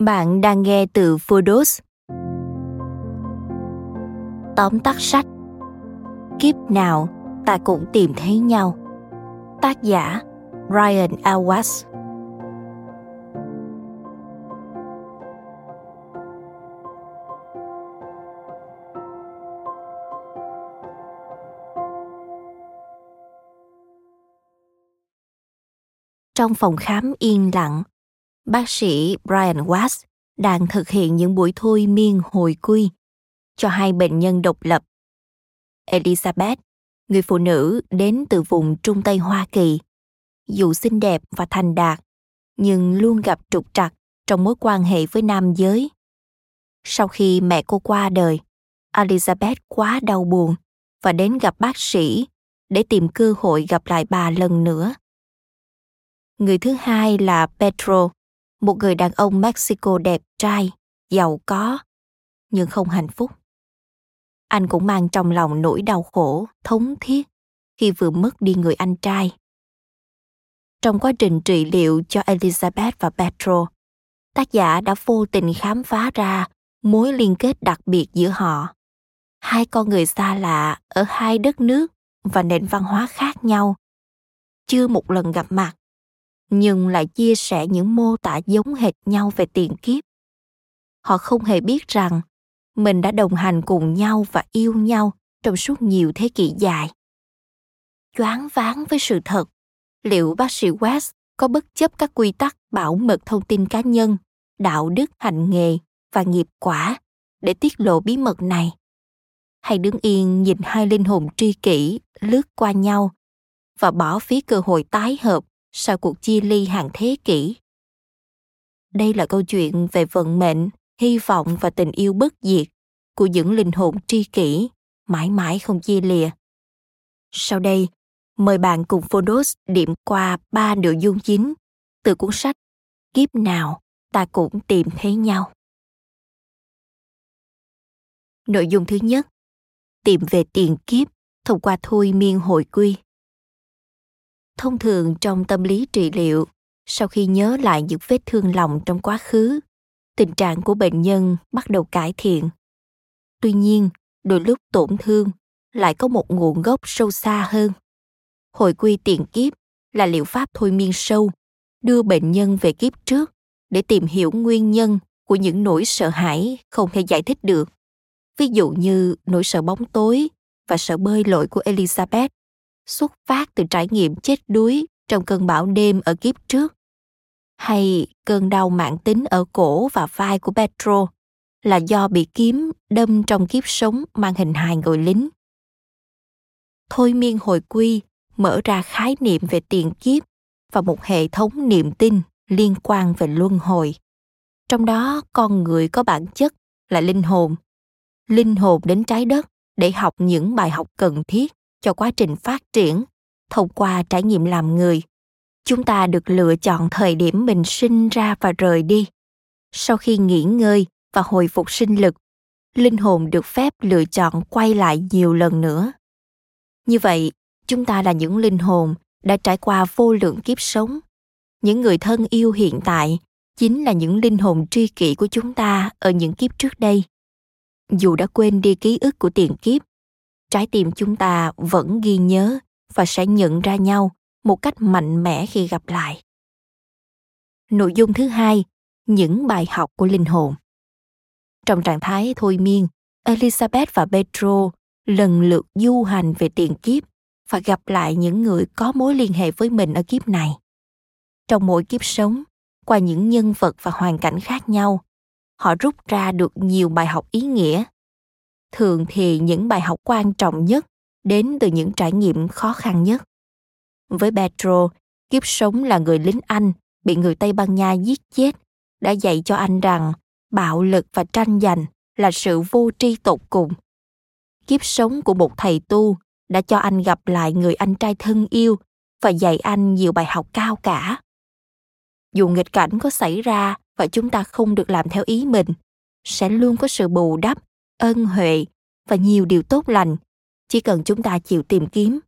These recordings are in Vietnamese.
Bạn đang nghe từ Phodos. Tóm tắt sách. Kiếp nào ta cũng tìm thấy nhau. Tác giả Ryan Awas Trong phòng khám yên lặng, bác sĩ Brian Watts đang thực hiện những buổi thôi miên hồi quy cho hai bệnh nhân độc lập. Elizabeth, người phụ nữ đến từ vùng Trung Tây Hoa Kỳ, dù xinh đẹp và thành đạt, nhưng luôn gặp trục trặc trong mối quan hệ với nam giới. Sau khi mẹ cô qua đời, Elizabeth quá đau buồn và đến gặp bác sĩ để tìm cơ hội gặp lại bà lần nữa. Người thứ hai là Pedro, một người đàn ông Mexico đẹp trai, giàu có, nhưng không hạnh phúc. Anh cũng mang trong lòng nỗi đau khổ, thống thiết khi vừa mất đi người anh trai. Trong quá trình trị liệu cho Elizabeth và Petro, tác giả đã vô tình khám phá ra mối liên kết đặc biệt giữa họ. Hai con người xa lạ ở hai đất nước và nền văn hóa khác nhau. Chưa một lần gặp mặt, nhưng lại chia sẻ những mô tả giống hệt nhau về tiền kiếp. Họ không hề biết rằng, mình đã đồng hành cùng nhau và yêu nhau trong suốt nhiều thế kỷ dài. Choáng váng với sự thật, liệu bác sĩ west có bất chấp các quy tắc bảo mật thông tin cá nhân, đạo đức, hành nghề và nghiệp quả để tiết lộ bí mật này? Hay đứng yên nhìn hai linh hồn tri kỷ lướt qua nhau và bỏ phí cơ hội tái hợp sau cuộc chia ly hàng thế kỷ. Đây là câu chuyện về vận mệnh, hy vọng và tình yêu bất diệt của những linh hồn tri kỷ, mãi mãi không chia lìa. Sau đây, mời bạn cùng Phonos điểm qua ba nội dung chính từ cuốn sách Kiếp nào ta cũng tìm thấy nhau. Nội dung thứ nhất, tìm về tiền kiếp thông qua thôi miên hồi quy thông thường trong tâm lý trị liệu sau khi nhớ lại những vết thương lòng trong quá khứ, tình trạng của bệnh nhân bắt đầu cải thiện. Tuy nhiên, đôi lúc tổn thương lại có một nguồn gốc sâu xa hơn. Hồi quy tiền kiếp là liệu pháp thôi miên sâu, đưa bệnh nhân về kiếp trước để tìm hiểu nguyên nhân của những nỗi sợ hãi không thể giải thích được. Ví dụ như nỗi sợ bóng tối và sợ bơi lội của elizabeth xuất phát từ trải nghiệm chết đuối trong cơn bão đêm ở kiếp trước, hay cơn đau mãn tính ở cổ và vai của Petro là do bị kiếm đâm trong kiếp sống mang hình hài người lính. Thôi miên hồi quy mở ra khái niệm về tiền kiếp và một hệ thống niềm tin liên quan về luân hồi. Trong đó, con người có bản chất là linh hồn. Linh hồn đến trái đất để học những bài học cần thiết cho quá trình phát triển thông qua trải nghiệm làm người. Chúng ta được lựa chọn thời điểm mình sinh ra và rời đi. Sau khi nghỉ ngơi và hồi phục sinh lực, linh hồn được phép lựa chọn quay lại nhiều lần nữa. Như vậy, chúng ta là những linh hồn đã trải qua vô lượng kiếp sống. Những người thân yêu hiện tại chính là những linh hồn tri kỷ của chúng ta ở những kiếp trước đây. Dù đã quên đi ký ức của tiền kiếp trái tim chúng ta vẫn ghi nhớ và sẽ nhận ra nhau một cách mạnh mẽ khi gặp lại. Nội dung thứ hai, những bài học của linh hồn. Trong trạng thái thôi miên, elizabeth và petro lần lượt du hành về tiền kiếp và gặp lại những người có mối liên hệ với mình ở kiếp này. Trong mỗi kiếp sống, qua những nhân vật và hoàn cảnh khác nhau, họ rút ra được nhiều bài học ý nghĩa thường thì những bài học quan trọng nhất đến từ những trải nghiệm khó khăn nhất. Với Pedro, kiếp sống là người lính anh bị người tây ban nha giết chết đã dạy cho anh rằng bạo lực và tranh giành là sự vô tri tột cùng. Kiếp sống của một thầy tu đã cho anh gặp lại người anh trai thân yêu và dạy anh nhiều bài học cao cả. Dù nghịch cảnh có xảy ra và chúng ta không được làm theo ý mình sẽ luôn có sự bù đắp ân huệ và nhiều điều tốt lành. Chỉ cần chúng ta chịu tìm kiếm.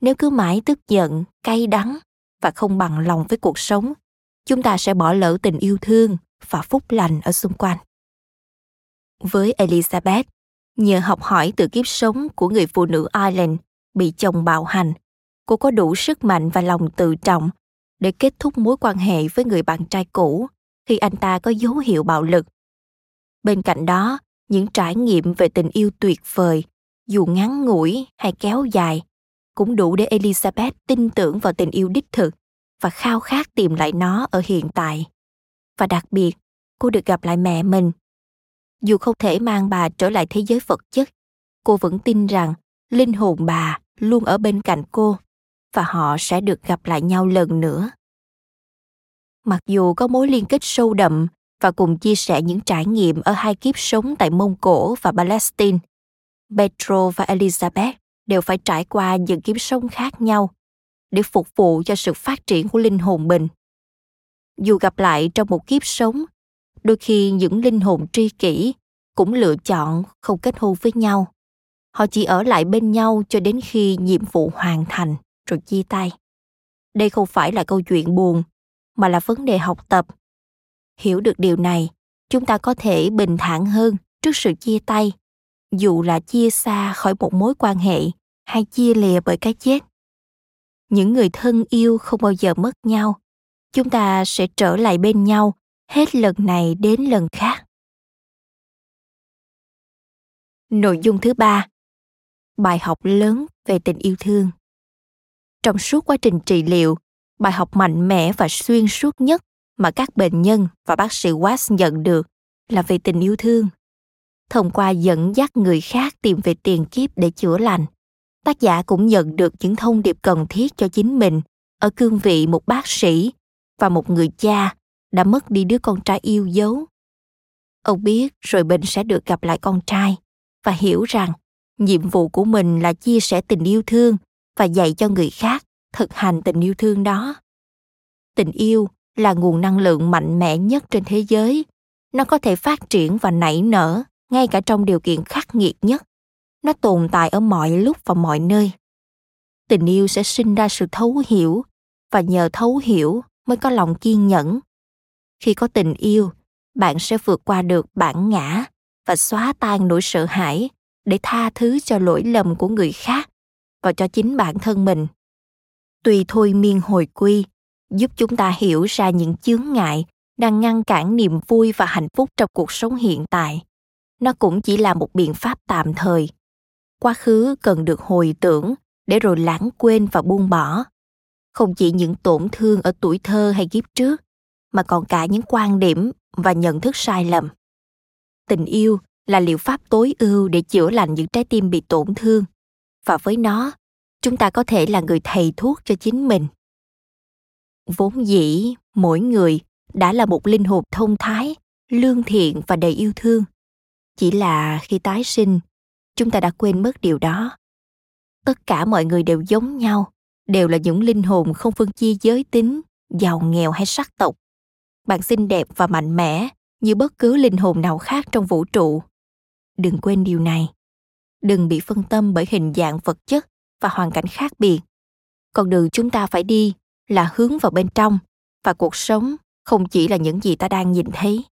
Nếu cứ mãi tức giận, cay đắng và không bằng lòng với cuộc sống, chúng ta sẽ bỏ lỡ tình yêu thương và phúc lành ở xung quanh. Với elizabeth, nhờ học hỏi từ kiếp sống của người phụ nữ ireland bị chồng bạo hành, cô có đủ sức mạnh và lòng tự trọng để kết thúc mối quan hệ với người bạn trai cũ khi anh ta có dấu hiệu bạo lực. Bên cạnh đó những trải nghiệm về tình yêu tuyệt vời, dù ngắn ngủi hay kéo dài, cũng đủ để elizabeth tin tưởng vào tình yêu đích thực và khao khát tìm lại nó ở hiện tại. Và đặc biệt, cô được gặp lại mẹ mình. Dù không thể mang bà trở lại thế giới vật chất, cô vẫn tin rằng linh hồn bà luôn ở bên cạnh cô và họ sẽ được gặp lại nhau lần nữa. Mặc dù có mối liên kết sâu đậm và cùng chia sẻ những trải nghiệm ở hai kiếp sống tại Mông Cổ và Palestine, Petro và Elizabeth đều phải trải qua những kiếp sống khác nhau để phục vụ cho sự phát triển của linh hồn mình. Dù gặp lại trong một kiếp sống, đôi khi những linh hồn tri kỷ cũng lựa chọn không kết hôn với nhau. Họ chỉ ở lại bên nhau cho đến khi nhiệm vụ hoàn thành rồi chia tay. Đây không phải là câu chuyện buồn, mà là vấn đề học tập. Hiểu được điều này, chúng ta có thể bình thản hơn trước sự chia tay, dù là chia xa khỏi một mối quan hệ hay chia lìa bởi cái chết. Những người thân yêu không bao giờ mất nhau, chúng ta sẽ trở lại bên nhau hết lần này đến lần khác. Nội dung thứ ba Bài học lớn về tình yêu thương Trong suốt quá trình trị liệu, bài học mạnh mẽ và xuyên suốt nhất mà các bệnh nhân và bác sĩ Watts nhận được là về tình yêu thương. Thông qua dẫn dắt người khác tìm về tiền kiếp để chữa lành, tác giả cũng nhận được những thông điệp cần thiết cho chính mình ở cương vị một bác sĩ và một người cha đã mất đi đứa con trai yêu dấu. Ông biết rồi bệnh sẽ được gặp lại con trai và hiểu rằng nhiệm vụ của mình là chia sẻ tình yêu thương và dạy cho người khác thực hành tình yêu thương đó tình yêu là nguồn năng lượng mạnh mẽ nhất trên thế giới. Nó có thể phát triển và nảy nở ngay cả trong điều kiện khắc nghiệt nhất. Nó tồn tại ở mọi lúc và mọi nơi. Tình yêu sẽ sinh ra sự thấu hiểu và nhờ thấu hiểu mới có lòng kiên nhẫn. Khi có tình yêu, bạn sẽ vượt qua được bản ngã và xóa tan nỗi sợ hãi để tha thứ cho lỗi lầm của người khác và cho chính bản thân mình. Tuy thôi miên hồi quy giúp chúng ta hiểu ra những chướng ngại đang ngăn cản niềm vui và hạnh phúc trong cuộc sống hiện tại. Nó cũng chỉ là một biện pháp tạm thời. Quá khứ cần được hồi tưởng để rồi lãng quên và buông bỏ. Không chỉ những tổn thương ở tuổi thơ hay kiếp trước, mà còn cả những quan điểm và nhận thức sai lầm. Tình yêu là liệu pháp tối ưu để chữa lành những trái tim bị tổn thương. Và với nó, chúng ta có thể là người thầy thuốc cho chính mình vốn dĩ, mỗi người đã là một linh hồn thông thái, lương thiện và đầy yêu thương. Chỉ là khi tái sinh, chúng ta đã quên mất điều đó. Tất cả mọi người đều giống nhau, đều là những linh hồn không phân chia giới tính, giàu nghèo hay sắc tộc. Bạn xinh đẹp và mạnh mẽ như bất cứ linh hồn nào khác trong vũ trụ. Đừng quên điều này. Đừng bị phân tâm bởi hình dạng vật chất và hoàn cảnh khác biệt. Con đường chúng ta phải đi là hướng vào bên trong, và cuộc sống không chỉ là những gì ta đang nhìn thấy.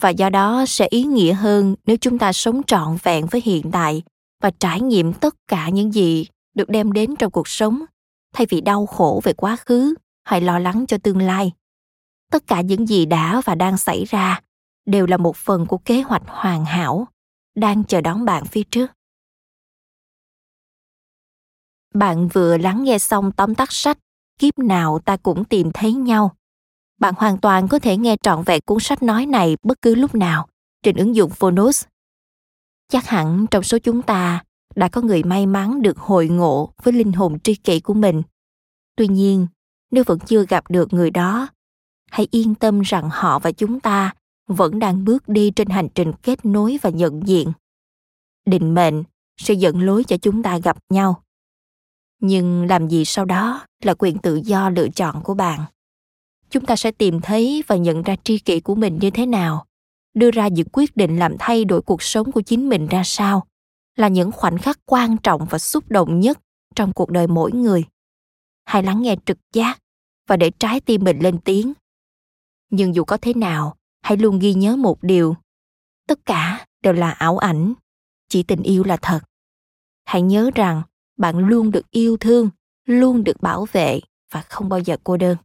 Và do đó sẽ ý nghĩa hơn nếu chúng ta sống trọn vẹn với hiện tại và trải nghiệm tất cả những gì được đem đến trong cuộc sống, thay vì đau khổ về quá khứ hay lo lắng cho tương lai. Tất cả những gì đã và đang xảy ra đều là một phần của kế hoạch hoàn hảo đang chờ đón bạn phía trước. Bạn vừa lắng nghe xong tóm tắt sách kiếp nào ta cũng tìm thấy nhau bạn hoàn toàn có thể nghe trọn vẹn cuốn sách nói này bất cứ lúc nào trên ứng dụng Phonos. Chắc hẳn trong số chúng ta đã có người may mắn được hội ngộ với linh hồn tri kỷ của mình. Tuy nhiên, nếu vẫn chưa gặp được người đó, hãy yên tâm rằng họ và chúng ta vẫn đang bước đi trên hành trình kết nối và nhận diện. Định mệnh sẽ dẫn lối cho chúng ta gặp nhau. Nhưng làm gì sau đó là quyền tự do lựa chọn của bạn. Chúng ta sẽ tìm thấy và nhận ra tri kỷ của mình như thế nào, đưa ra những quyết định làm thay đổi cuộc sống của chính mình ra sao, là những khoảnh khắc quan trọng và xúc động nhất trong cuộc đời mỗi người. Hãy lắng nghe trực giác và để trái tim mình lên tiếng. Nhưng dù có thế nào, hãy luôn ghi nhớ một điều. Tất cả đều là ảo ảnh, chỉ tình yêu là thật. Hãy nhớ rằng bạn luôn được yêu thương, luôn được bảo vệ và không bao giờ cô đơn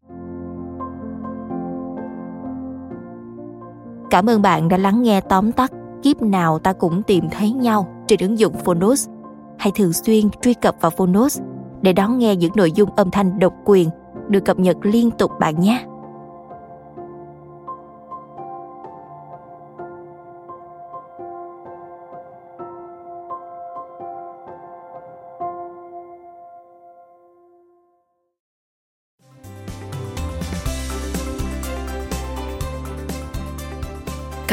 Cảm ơn bạn đã lắng nghe tóm tắt, Kiếp nào ta cũng tìm thấy nhau trên ứng dụng Phonos. Hãy thường xuyên truy cập vào Phonos để đón nghe những nội dung âm thanh độc quyền được cập nhật liên tục bạn nhé.